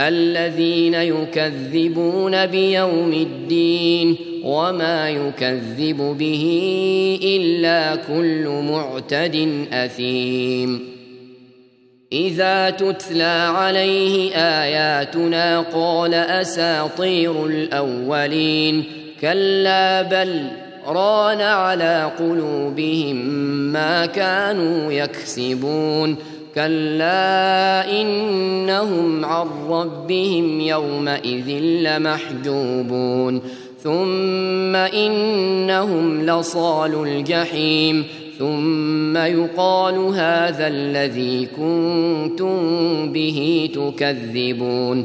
الذين يكذبون بيوم الدين وما يكذب به إلا كل معتد أثيم. إذا تتلى عليه آياتنا قال أساطير الأولين كلا بل ران على قلوبهم ما كانوا يكسبون. كلا إنهم عن ربهم يومئذ لمحجوبون. ثم إنهم لصال الجحيم. ثم يقال هذا الذي كنتم به تكذبون.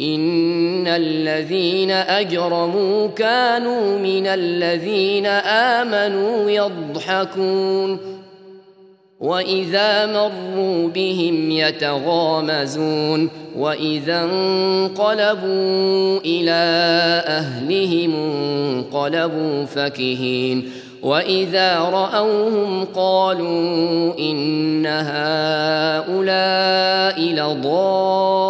ان الذين اجرموا كانوا من الذين امنوا يضحكون واذا مروا بهم يتغامزون واذا انقلبوا إلى اهلهم انقلبوا فكهين واذا راوهم قالوا ان هؤلاء لضالون